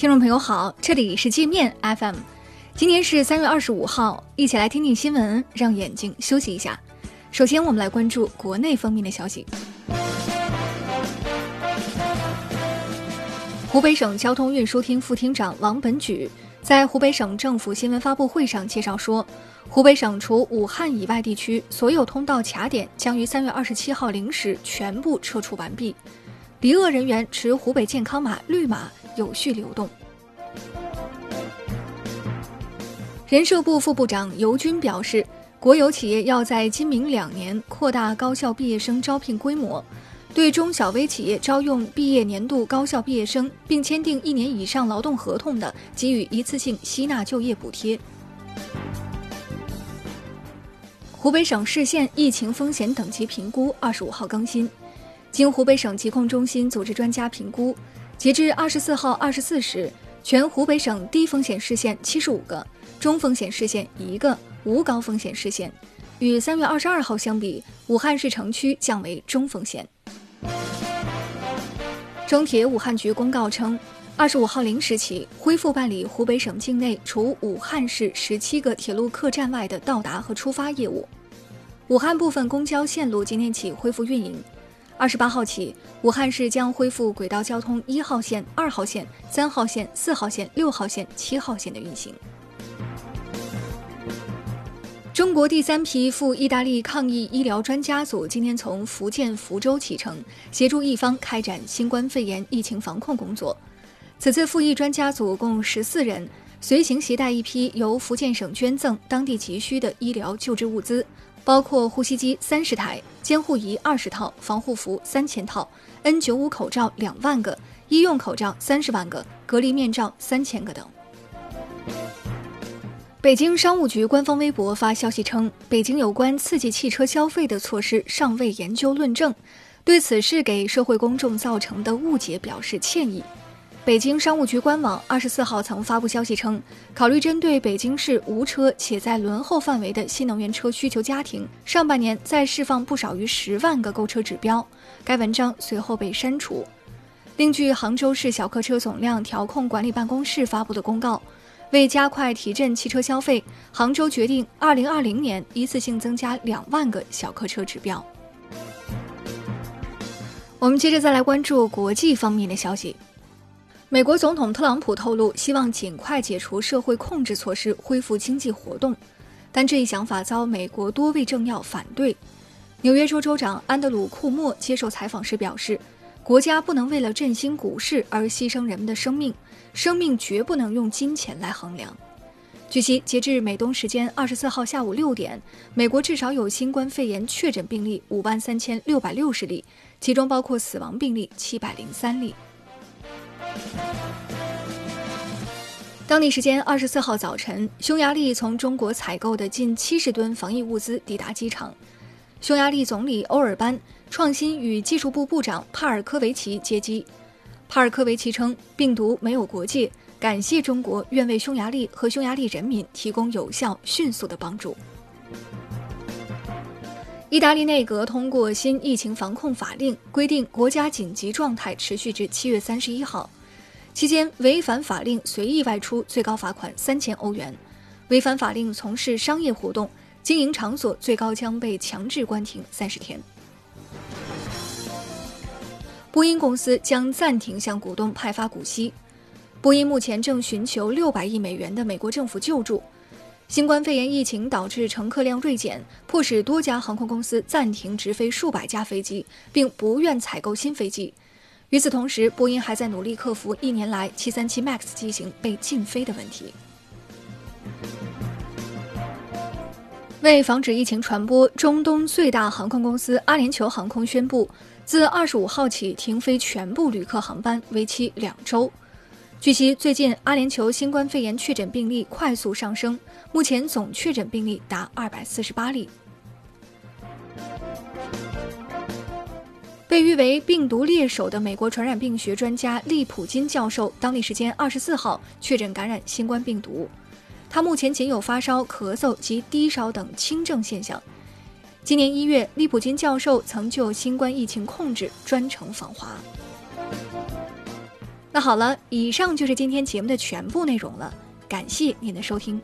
听众朋友好，这里是界面 FM，今天是三月二十五号，一起来听听新闻，让眼睛休息一下。首先，我们来关注国内方面的消息。湖北省交通运输厅副厅长王本举在湖北省政府新闻发布会上介绍说，湖北省除武汉以外地区所有通道卡点将于三月二十七号零时全部撤除完毕，离鄂人员持湖北健康码绿码有序流动。人社部副部长尤军表示，国有企业要在今明两年扩大高校毕业生招聘规模。对中小微企业招用毕业年度高校毕业生并签订一年以上劳动合同的，给予一次性吸纳就业补贴。湖北省市县疫情风险等级评估二十五号更新，经湖北省疾控中心组织专家评估，截至二十四号二十四时，全湖北省低风险市县七十五个，中风险市县一个，无高风险市县。与三月二十二号相比，武汉市城区降为中风险。中铁武汉局公告称，二十五号零时起恢复办理湖北省境内除武汉市十七个铁路客站外的到达和出发业务。武汉部分公交线路今天起恢复运营。二十八号起，武汉市将恢复轨道交通一号线、二号线、三号线、四号线、六号线、七号线的运行。中国第三批赴意大利抗疫医疗专家组今天从福建福州启程，协助一方开展新冠肺炎疫情防控工作。此次赴意专家组共十四人，随行携带一批由福建省捐赠、当地急需的医疗救治物资，包括呼吸机三十台、监护仪二十套、防护服三千套、N 九五口罩两万个、医用口罩三十万个、隔离面罩三千个等。北京商务局官方微博发消息称，北京有关刺激汽车消费的措施尚未研究论证，对此事给社会公众造成的误解表示歉意。北京商务局官网二十四号曾发布消息称，考虑针对北京市无车且在轮候范围的新能源车需求家庭，上半年再释放不少于十万个购车指标。该文章随后被删除。另据杭州市小客车总量调控管理办公室发布的公告。为加快提振汽车消费，杭州决定二零二零年一次性增加两万个小客车指标。我们接着再来关注国际方面的消息。美国总统特朗普透露，希望尽快解除社会控制措施，恢复经济活动，但这一想法遭美国多位政要反对。纽约州州长安德鲁·库莫接受采访时表示。国家不能为了振兴股市而牺牲人们的生命，生命绝不能用金钱来衡量。据悉，截至美东时间二十四号下午六点，美国至少有新冠肺炎确诊病例五万三千六百六十例，其中包括死亡病例七百零三例。当地时间二十四号早晨，匈牙利从中国采购的近七十吨防疫物资抵达机场。匈牙利总理欧尔班、创新与技术部部长帕尔科维奇接机。帕尔科维奇称：“病毒没有国界，感谢中国愿为匈牙利和匈牙利人民提供有效、迅速的帮助。”意大利内阁通过新疫情防控法令，规定国家紧急状态持续至七月三十一号，期间违反法令随意外出最高罚款三千欧元，违反法令从事商业活动。经营场所最高将被强制关停三十天。波音公司将暂停向股东派发股息。波音目前正寻求六百亿美元的美国政府救助。新冠肺炎疫情导致乘客量锐减，迫使多家航空公司暂停直飞数百架飞机，并不愿采购新飞机。与此同时，波音还在努力克服一年来737 MAX 机型被禁飞的问题。为防止疫情传播，中东最大航空公司阿联酋航空宣布，自二十五号起停飞全部旅客航班，为期两周。据悉，最近阿联酋新冠肺炎确诊病例快速上升，目前总确诊病例达二百四十八例。被誉为“病毒猎手”的美国传染病学专家利普金教授，当地时间二十四号确诊感染新冠病毒。他目前仅有发烧、咳嗽及低烧等轻症现象。今年一月，利普金教授曾就新冠疫情控制专程访华。那好了，以上就是今天节目的全部内容了，感谢您的收听。